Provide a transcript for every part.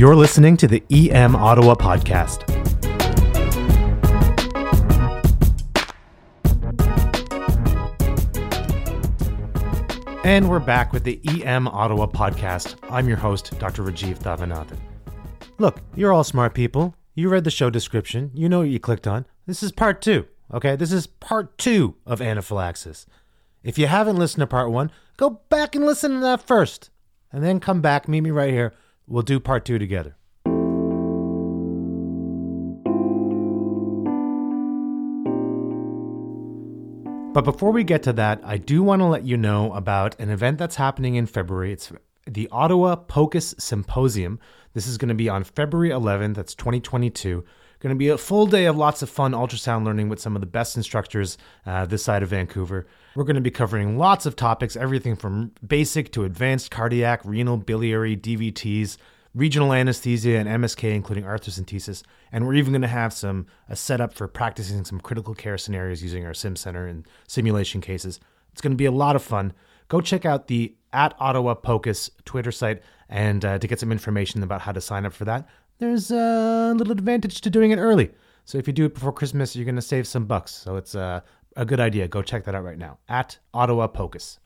You're listening to the EM Ottawa podcast. And we're back with the EM Ottawa podcast. I'm your host, Dr. Rajiv Thavanathan. Look, you're all smart people. You read the show description. You know what you clicked on. This is part two, okay? This is part two of anaphylaxis. If you haven't listened to part one, go back and listen to that first. And then come back, meet me right here. We'll do part two together. But before we get to that, I do want to let you know about an event that's happening in February. It's the Ottawa POCUS Symposium. This is going to be on February 11th, that's 2022. Going to be a full day of lots of fun ultrasound learning with some of the best instructors uh, this side of Vancouver. We're going to be covering lots of topics, everything from basic to advanced cardiac, renal, biliary, DVTs, regional anesthesia, and MSK, including arthrocentesis. And we're even going to have some a setup for practicing some critical care scenarios using our Sim Center and simulation cases. It's going to be a lot of fun. Go check out the at Ottawa POCUS Twitter site and uh, to get some information about how to sign up for that. There's a little advantage to doing it early. So if you do it before Christmas, you're going to save some bucks. So it's uh, a good idea. Go check that out right now at Ottawa POCUS.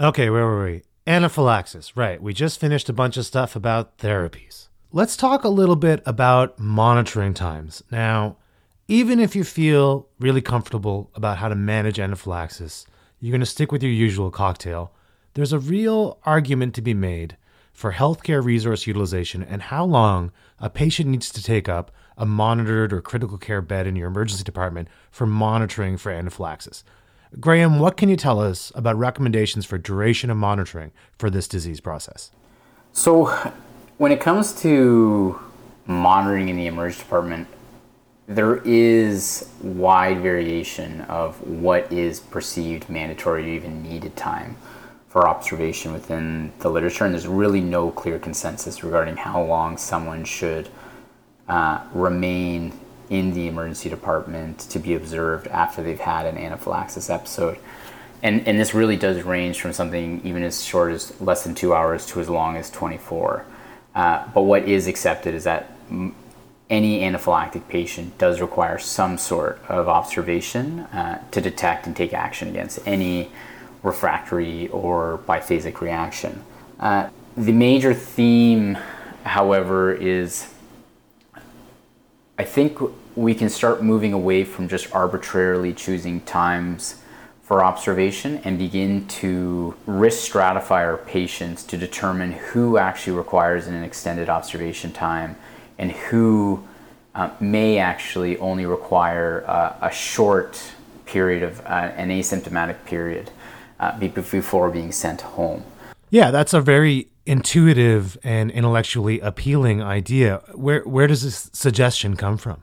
Okay, where were we? Anaphylaxis, right. We just finished a bunch of stuff about therapies. Let's talk a little bit about monitoring times. Now, even if you feel really comfortable about how to manage anaphylaxis, you're going to stick with your usual cocktail. There's a real argument to be made for healthcare resource utilization and how long a patient needs to take up a monitored or critical care bed in your emergency department for monitoring for anaphylaxis. Graham, what can you tell us about recommendations for duration of monitoring for this disease process? So, when it comes to monitoring in the emergency department, there is wide variation of what is perceived mandatory or even needed time observation within the literature, and there's really no clear consensus regarding how long someone should uh, remain in the emergency department to be observed after they've had an anaphylaxis episode. And, and this really does range from something even as short as less than two hours to as long as 24. Uh, but what is accepted is that m- any anaphylactic patient does require some sort of observation uh, to detect and take action against any refractory or biphasic reaction. Uh, the major theme, however, is I think we can start moving away from just arbitrarily choosing times for observation and begin to risk stratify our patients to determine who actually requires an extended observation time and who uh, may actually only require uh, a short period of uh, an asymptomatic period uh, before being sent home. Yeah, that's a very intuitive and intellectually appealing idea. Where where does this suggestion come from?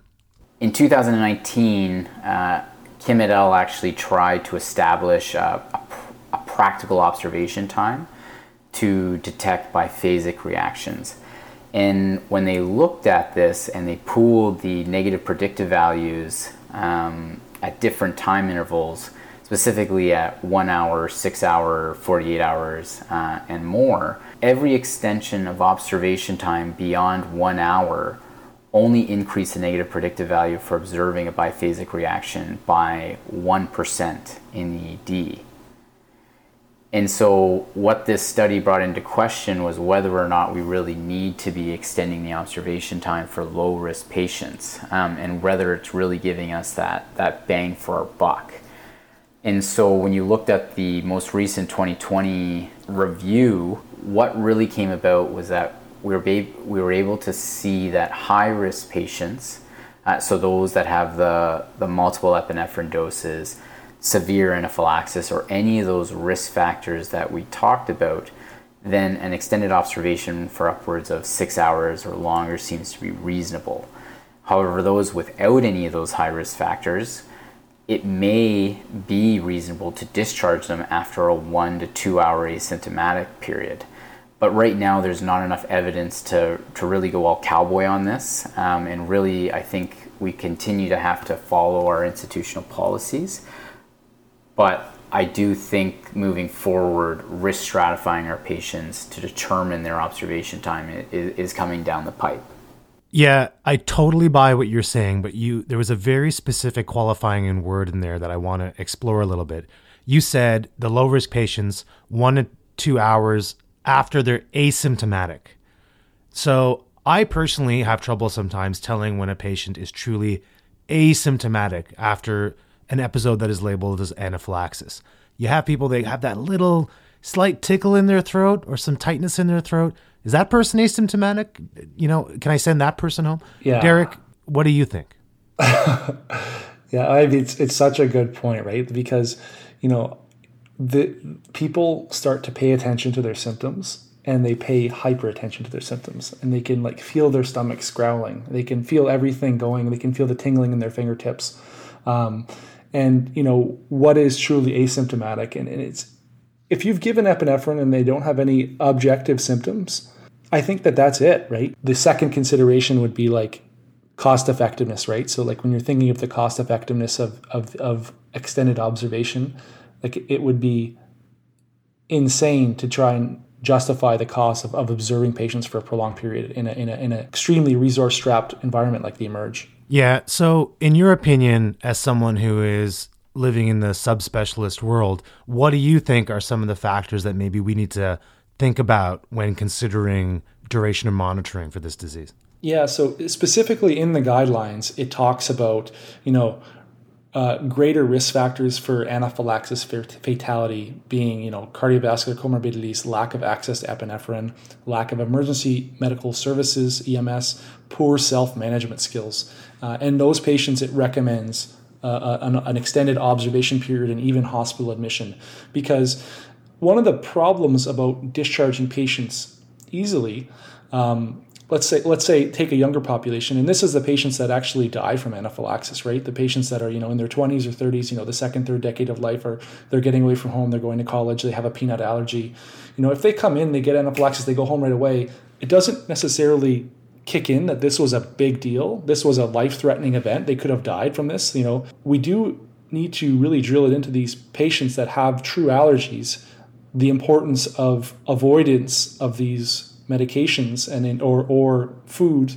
In 2019, uh, Kim et al. actually tried to establish a, a, a practical observation time to detect biphasic reactions. And when they looked at this and they pooled the negative predictive values um, at different time intervals, specifically at one hour, six hour, 48 hours, uh, and more, every extension of observation time beyond one hour only increased the negative predictive value for observing a biphasic reaction by 1% in the ED. And so, what this study brought into question was whether or not we really need to be extending the observation time for low risk patients um, and whether it's really giving us that, that bang for our buck. And so, when you looked at the most recent 2020 review, what really came about was that we were, ba- we were able to see that high risk patients, uh, so those that have the, the multiple epinephrine doses, severe anaphylaxis, or any of those risk factors that we talked about, then an extended observation for upwards of six hours or longer seems to be reasonable. However, those without any of those high risk factors, it may be reasonable to discharge them after a one to two hour asymptomatic period but right now there's not enough evidence to, to really go all cowboy on this. Um, and really, I think we continue to have to follow our institutional policies. But I do think moving forward, risk stratifying our patients to determine their observation time is, is coming down the pipe. Yeah, I totally buy what you're saying, but you there was a very specific qualifying word in there that I want to explore a little bit. You said the low risk patients one to two hours after they're asymptomatic. So I personally have trouble sometimes telling when a patient is truly asymptomatic after an episode that is labeled as anaphylaxis. You have people they have that little slight tickle in their throat or some tightness in their throat is that person asymptomatic? You know, can I send that person home? Yeah. Derek, what do you think? yeah, I mean, it's it's such a good point, right? Because you know, the people start to pay attention to their symptoms and they pay hyper attention to their symptoms and they can like feel their stomachs growling they can feel everything going they can feel the tingling in their fingertips um, and you know what is truly asymptomatic and, and it's if you've given epinephrine and they don't have any objective symptoms I think that that's it, right? The second consideration would be like cost effectiveness, right? So like when you're thinking of the cost effectiveness of of, of extended observation, like it would be insane to try and justify the cost of, of observing patients for a prolonged period in a, in, a, in an extremely resource strapped environment like the emerge. Yeah. So, in your opinion, as someone who is living in the subspecialist world, what do you think are some of the factors that maybe we need to think about when considering duration of monitoring for this disease? Yeah, so specifically in the guidelines, it talks about, you know, uh, greater risk factors for anaphylaxis fatality being, you know, cardiovascular comorbidities, lack of access to epinephrine, lack of emergency medical services, EMS, poor self-management skills. Uh, and those patients, it recommends uh, an, an extended observation period and even hospital admission because one of the problems about discharging patients easily, um, let's say let's say take a younger population, and this is the patients that actually die from anaphylaxis, right? The patients that are you know in their 20s or 30s, you know, the second, third decade of life, or they're getting away from home, they're going to college, they have a peanut allergy. You know, if they come in, they get anaphylaxis, they go home right away. It doesn't necessarily kick in that this was a big deal. This was a life-threatening event. They could have died from this. You know, we do need to really drill it into these patients that have true allergies the importance of avoidance of these medications and in, or or food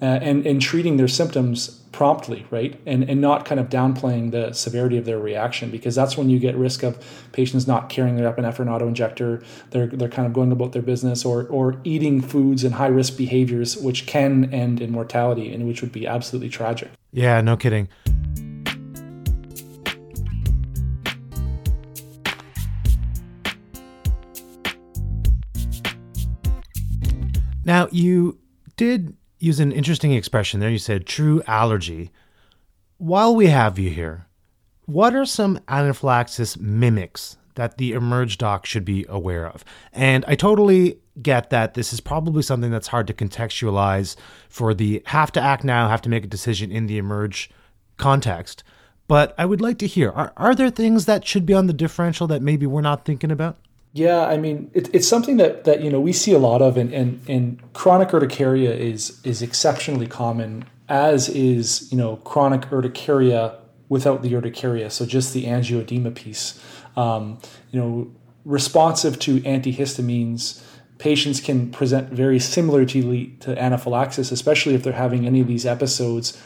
uh, and and treating their symptoms promptly right? And and not kind of downplaying the severity of their reaction because that's when you get risk of patients not carrying their epinephrine auto injector they're they're kind of going about their business or or eating foods and high risk behaviors which can end in mortality and which would be absolutely tragic. Yeah no kidding Now, you did use an interesting expression there. You said true allergy. While we have you here, what are some anaphylaxis mimics that the emerge doc should be aware of? And I totally get that this is probably something that's hard to contextualize for the have to act now, have to make a decision in the emerge context. But I would like to hear are, are there things that should be on the differential that maybe we're not thinking about? Yeah, I mean, it, it's something that, that you know we see a lot of, and, and, and chronic urticaria is is exceptionally common, as is you know chronic urticaria without the urticaria, so just the angioedema piece. Um, you know, responsive to antihistamines, patients can present very similarly to anaphylaxis, especially if they're having any of these episodes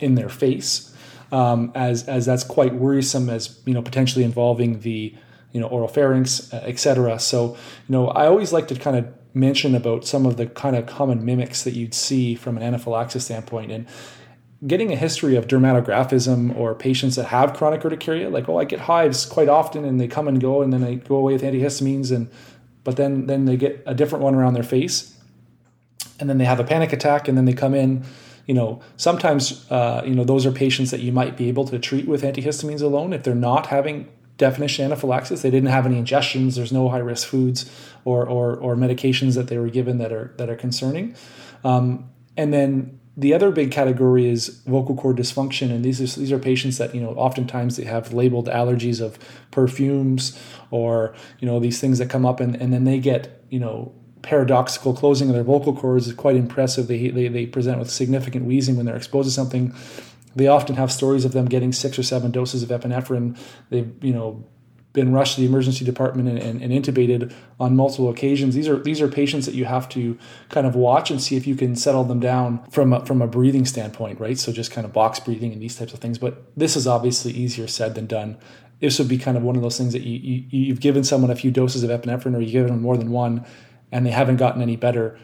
in their face, um, as as that's quite worrisome, as you know potentially involving the you know, oropharynx, uh, etc. So, you know, I always like to kind of mention about some of the kind of common mimics that you'd see from an anaphylaxis standpoint. And getting a history of dermatographism or patients that have chronic urticaria, like, oh, I get hives quite often and they come and go and then they go away with antihistamines and but then then they get a different one around their face and then they have a panic attack and then they come in you know sometimes uh, you know those are patients that you might be able to treat with antihistamines alone if they're not having definition anaphylaxis. They didn't have any ingestions. There's no high risk foods or, or, or medications that they were given that are that are concerning. Um, and then the other big category is vocal cord dysfunction, and these are these are patients that you know oftentimes they have labeled allergies of perfumes or you know these things that come up, and, and then they get you know paradoxical closing of their vocal cords is quite impressive. They, they they present with significant wheezing when they're exposed to something they often have stories of them getting six or seven doses of epinephrine. They've, you know, been rushed to the emergency department and, and, and, intubated on multiple occasions. These are these are patients that you have to kind of watch and see if you can settle them down from a, from a breathing standpoint, right? So just kind of box breathing and these types of things. But this is obviously easier said than done. This would be kind of one of those things that you, you you've given someone a few doses of epinephrine or you've given them more than one, and they haven't gotten any better.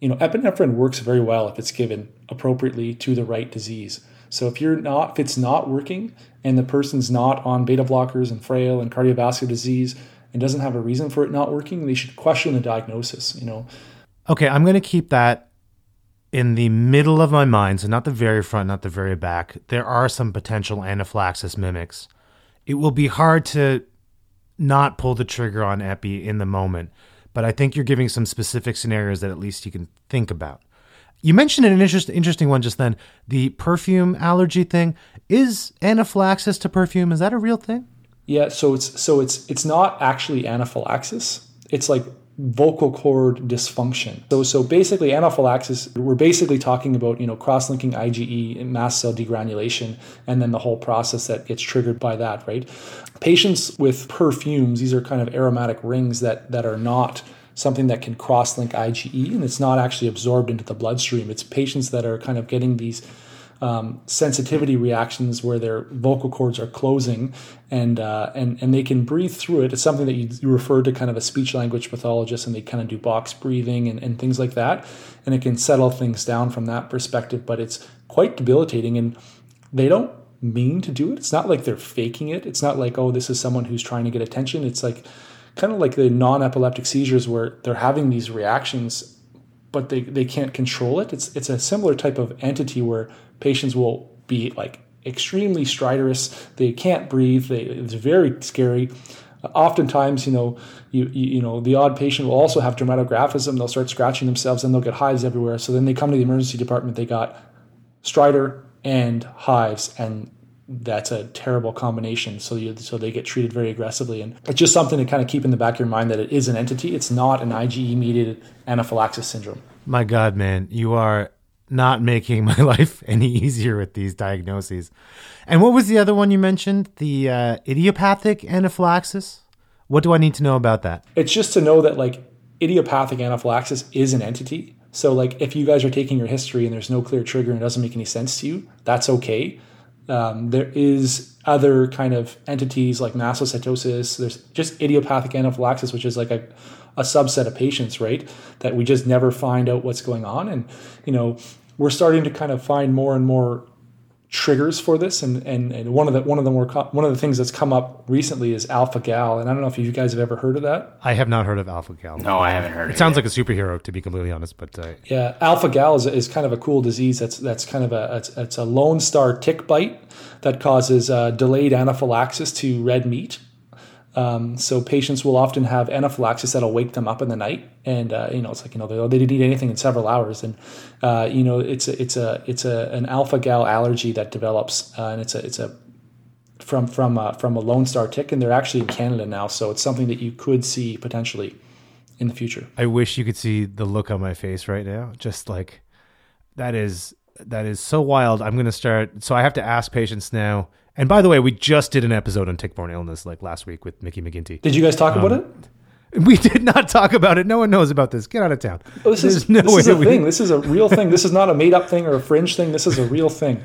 You know, epinephrine works very well if it's given appropriately to the right disease. So if you're not, if it's not working and the person's not on beta blockers and frail and cardiovascular disease and doesn't have a reason for it not working, they should question the diagnosis. You know. Okay, I'm going to keep that in the middle of my mind, so not the very front, not the very back. There are some potential anaphylaxis mimics. It will be hard to not pull the trigger on epi in the moment, but I think you're giving some specific scenarios that at least you can think about. You mentioned an interest, interesting one just then the perfume allergy thing. Is anaphylaxis to perfume, is that a real thing? Yeah, so it's so it's it's not actually anaphylaxis. It's like vocal cord dysfunction. So so basically anaphylaxis we're basically talking about, you know, cross-linking IgE and mast cell degranulation and then the whole process that gets triggered by that, right? Patients with perfumes, these are kind of aromatic rings that that are not something that can cross link IgE and it's not actually absorbed into the bloodstream. It's patients that are kind of getting these um, sensitivity reactions where their vocal cords are closing and, uh, and, and they can breathe through it. It's something that you, you refer to kind of a speech language pathologist and they kind of do box breathing and, and things like that. And it can settle things down from that perspective, but it's quite debilitating and they don't mean to do it. It's not like they're faking it. It's not like, oh, this is someone who's trying to get attention. It's like, kind of like the non-epileptic seizures where they're having these reactions but they, they can't control it. It's it's a similar type of entity where patients will be like extremely stridorous they can't breathe. They, it's very scary. Oftentimes you know you, you, know the odd patient will also have dermatographism. They'll start scratching themselves and they'll get hives everywhere. So then they come to the emergency department. They got stridor and hives and that's a terrible combination. So you, so they get treated very aggressively, and it's just something to kind of keep in the back of your mind that it is an entity. It's not an IgE mediated anaphylaxis syndrome. My God, man, you are not making my life any easier with these diagnoses. And what was the other one you mentioned? The uh, idiopathic anaphylaxis. What do I need to know about that? It's just to know that like idiopathic anaphylaxis is an entity. So like if you guys are taking your history and there's no clear trigger and it doesn't make any sense to you, that's okay um, there is other kind of entities like mastocytosis. There's just idiopathic anaphylaxis, which is like a, a subset of patients, right? That we just never find out what's going on. And, you know, we're starting to kind of find more and more triggers for this and, and, and one of the one of the more one of the things that's come up recently is alpha gal and i don't know if you guys have ever heard of that. I have not heard of alpha gal. No i haven't heard it, it sounds yet. like a superhero to be completely honest but uh, yeah alpha gal is, is kind of a cool disease that's that's kind of a it's, it's a lone star tick bite that causes uh, delayed anaphylaxis to red meat um, so patients will often have anaphylaxis that'll wake them up in the night, and uh, you know it's like you know they, didn't eat anything in several hours, and uh, you know it's a, it's a it's a an alpha gal allergy that develops, uh, and it's a it's a from from uh, from a Lone Star tick, and they're actually in Canada now, so it's something that you could see potentially in the future. I wish you could see the look on my face right now, just like that is that is so wild. I'm gonna start. So I have to ask patients now and by the way, we just did an episode on tick-borne illness like last week with Mickey McGinty. Did you guys talk um, about it? We did not talk about it. No one knows about this. Get out of town. Oh, this There's is no this is a we... thing. This is a real thing. This is not a made-up thing or a fringe thing. This is a real thing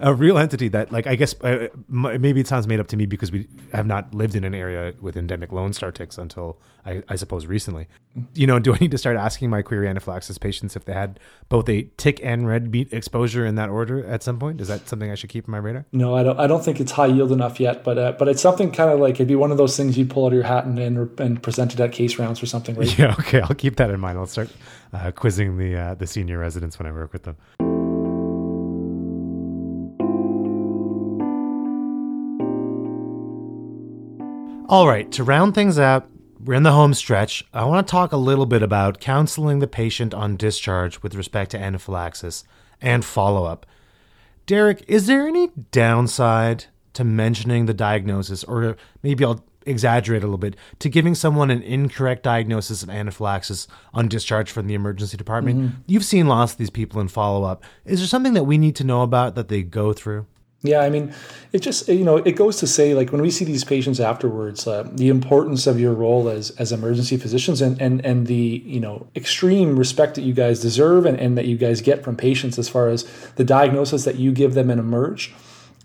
a real entity that like i guess uh, maybe it sounds made up to me because we have not lived in an area with endemic lone star ticks until I, I, suppose recently. You know do i need to start asking my query anaphylaxis patients if they had both a tick and red meat exposure in that order at some point? Is that something i should keep in my radar? No i don't i don't think it's high yield enough yet but uh, but it's something kind of like it'd be one of those things you pull out of your hat and, and, and present it at case rounds or something right? Yeah okay i'll keep that in mind. I'll start uh, quizzing the uh, the senior residents when i work with them All right, to round things out, we're in the home stretch. I want to talk a little bit about counseling the patient on discharge with respect to anaphylaxis and follow up. Derek, is there any downside to mentioning the diagnosis, or maybe I'll exaggerate a little bit, to giving someone an incorrect diagnosis of anaphylaxis on discharge from the emergency department? Mm-hmm. You've seen lots of these people in follow up. Is there something that we need to know about that they go through? Yeah, I mean, it just you know it goes to say like when we see these patients afterwards, uh, the importance of your role as as emergency physicians and and and the you know extreme respect that you guys deserve and, and that you guys get from patients as far as the diagnosis that you give them and emerge.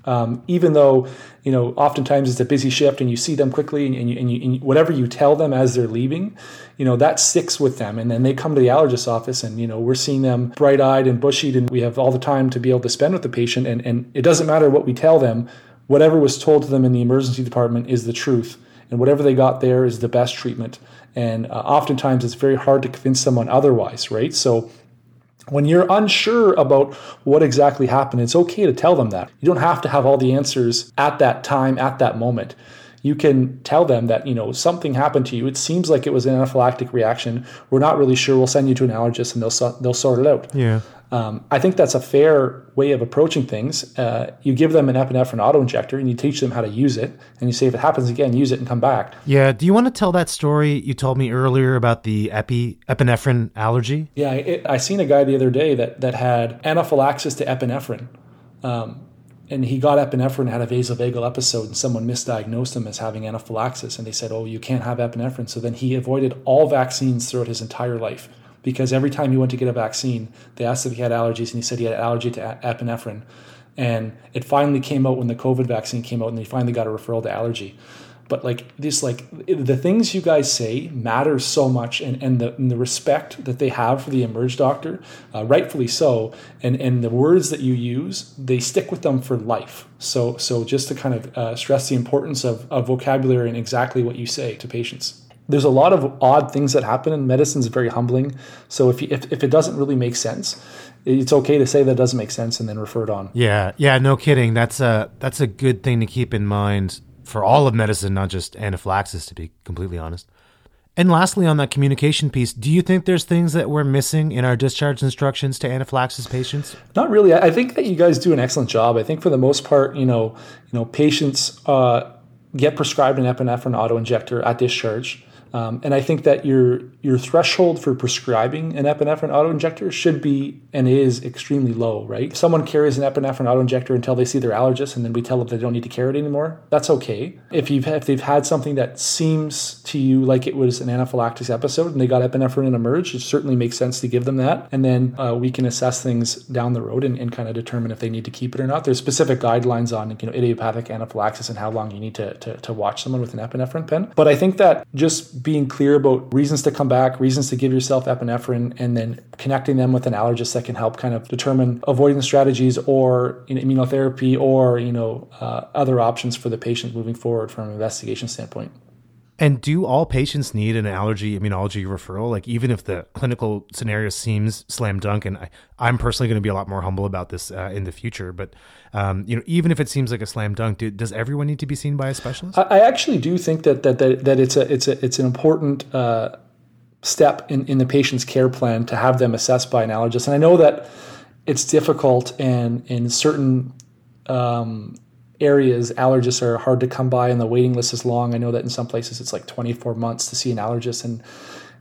Um, even though you know oftentimes it's a busy shift and you see them quickly and, you, and, you, and whatever you tell them as they're leaving you know that sticks with them. And then they come to the allergist office and you know we're seeing them bright-eyed and bushy and we have all the time to be able to spend with the patient. And, and it doesn't matter what we tell them. Whatever was told to them in the emergency department is the truth. And whatever they got there is the best treatment. And uh, oftentimes it's very hard to convince someone otherwise right? So when you're unsure about what exactly happened, it's okay to tell them that. You don't have to have all the answers at that time, at that moment. You can tell them that, you know, something happened to you. It seems like it was an anaphylactic reaction. We're not really sure. We'll send you to an allergist and they'll, they'll sort it out. Yeah. Um, I think that's a fair way of approaching things. Uh, you give them an epinephrine auto-injector and you teach them how to use it, and you say if it happens again, use it and come back. Yeah. Do you want to tell that story you told me earlier about the epi epinephrine allergy? Yeah, it, I seen a guy the other day that that had anaphylaxis to epinephrine. Um, and he got epinephrine, had a vasovagal episode, and someone misdiagnosed him as having anaphylaxis. And they said, Oh, you can't have epinephrine. So then he avoided all vaccines throughout his entire life because every time he went to get a vaccine, they asked if he had allergies, and he said he had allergy to epinephrine. And it finally came out when the COVID vaccine came out, and he finally got a referral to allergy. But like this, like the things you guys say matter so much, and, and the and the respect that they have for the emerge doctor, uh, rightfully so, and and the words that you use, they stick with them for life. So so just to kind of uh, stress the importance of, of vocabulary and exactly what you say to patients there's a lot of odd things that happen and medicine is very humbling. So if, you, if, if it doesn't really make sense it's okay to say that doesn't make sense and then refer it on. Yeah yeah no kidding. That's a that's a good thing to keep in mind for all of medicine not just anaphylaxis to be completely honest. And lastly on that communication piece do you think there's things that we're missing in our discharge instructions to anaphylaxis patients? Not really. I think that you guys do an excellent job. I think for the most part you know you know patients uh, get prescribed an epinephrine auto injector at discharge um, and I think that your your threshold for prescribing an epinephrine autoinjector should be and is extremely low, right? If someone carries an epinephrine autoinjector until they see their allergist and then we tell them they don't need to carry it anymore, that's okay. If you've if they've had something that seems to you like it was an anaphylactic episode and they got epinephrine and emerge, it certainly makes sense to give them that. And then uh, we can assess things down the road and, and kind of determine if they need to keep it or not. There's specific guidelines on you know idiopathic anaphylaxis and how long you need to, to, to watch someone with an epinephrine pen. But I think that just being clear about reasons to come back, reasons to give yourself epinephrine, and then connecting them with an allergist that can help kind of determine avoidance strategies or you know, immunotherapy or you know uh, other options for the patient moving forward from an investigation standpoint. And do all patients need an allergy immunology referral? Like, even if the clinical scenario seems slam dunk, and I, I'm personally going to be a lot more humble about this uh, in the future, but um, you know, even if it seems like a slam dunk, do, does everyone need to be seen by a specialist? I, I actually do think that that that, that it's a it's a it's an important uh, step in in the patient's care plan to have them assessed by an allergist, and I know that it's difficult and in certain um, areas, allergists are hard to come by and the waiting list is long. I know that in some places it's like 24 months to see an allergist and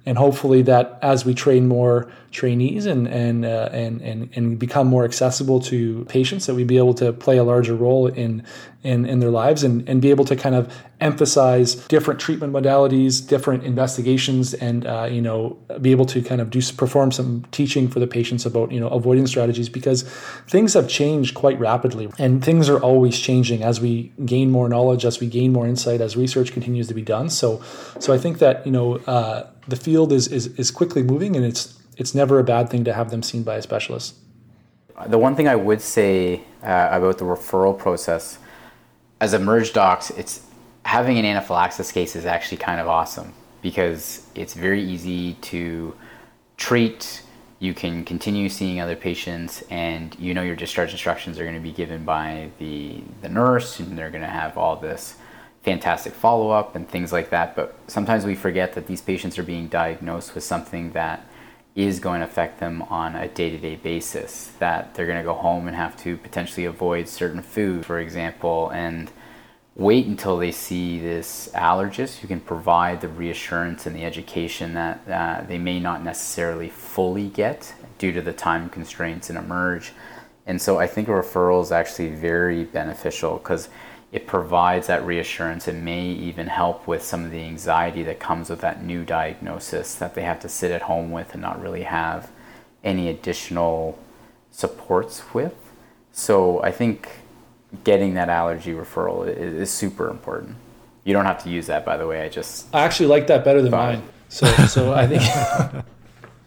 and hopefully that as we train more trainees and and uh, and and and become more accessible to patients that we be able to play a larger role in in, in their lives and, and be able to kind of emphasize different treatment modalities different investigations and uh, you know be able to kind of do perform some teaching for the patients about you know avoiding strategies because things have changed quite rapidly and things are always changing as we gain more knowledge as we gain more insight as research continues to be done. So so I think that you know uh, the field is, is is quickly moving and it's it's never a bad thing to have them seen by a specialist. The one thing I would say uh, about the referral process, as a merge docs, it's having an anaphylaxis case is actually kind of awesome because it's very easy to treat. You can continue seeing other patients, and you know your discharge instructions are going to be given by the the nurse, and they're going to have all this fantastic follow up and things like that. But sometimes we forget that these patients are being diagnosed with something that is going to affect them on a day to day basis. That they're going to go home and have to potentially avoid certain food, for example, and wait until they see this allergist who can provide the reassurance and the education that uh, they may not necessarily fully get due to the time constraints and emerge And so I think a referral is actually very beneficial because it provides that reassurance. It may even help with some of the anxiety that comes with that new diagnosis that they have to sit at home with and not really have any additional supports with. So I think getting that allergy referral is, is super important. You don't have to use that, by the way. I just I actually like that better than mine. So, so I think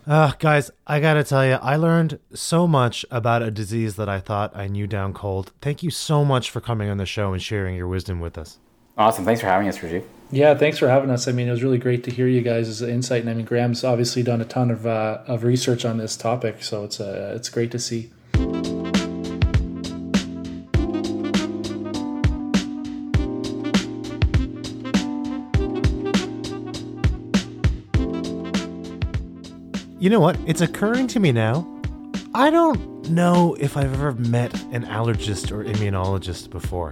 Uh, guys, I gotta tell you, I learned so much about a disease that I thought I knew down cold. Thank you so much for coming on the show and sharing your wisdom with us. awesome. Thanks for having us, Rajiv. Yeah, thanks for having us. I mean, it was really great to hear you guys' insight, and I mean, Graham's obviously done a ton of uh, of research on this topic, so it's uh, it's great to see. You know what? It's occurring to me now. I don't know if I've ever met an allergist or immunologist before.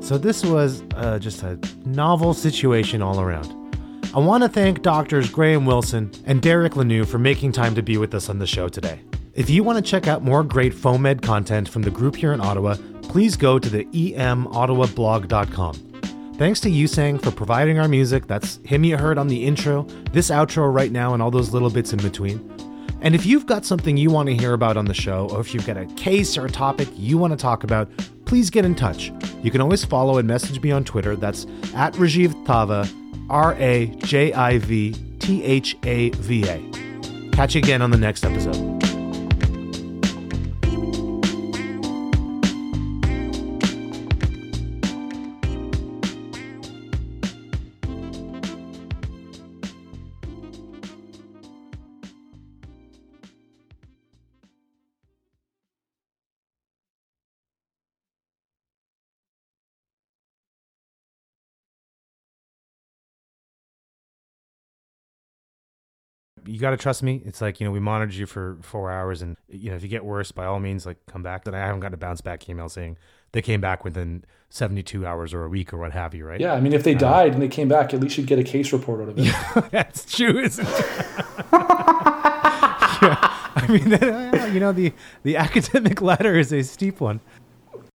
So this was uh, just a novel situation all around. I want to thank doctors Graham Wilson and Derek Lanou for making time to be with us on the show today. If you want to check out more great FOAMed content from the group here in Ottawa, please go to the emottawablog.com. Thanks to Yusang for providing our music. That's him you heard on the intro, this outro right now, and all those little bits in between. And if you've got something you want to hear about on the show, or if you've got a case or a topic you want to talk about, please get in touch. You can always follow and message me on Twitter. That's at Rajiv Thava, R A J I V T H A V A. Catch you again on the next episode. You got to trust me. It's like, you know, we monitored you for four hours and, you know, if you get worse, by all means, like come back. Then I haven't gotten a bounce back email saying they came back within 72 hours or a week or what have you, right? Yeah, I mean, if they uh, died and they came back, at least you'd get a case report out of it. That's true, isn't it? yeah. I mean, you know, the, the academic ladder is a steep one.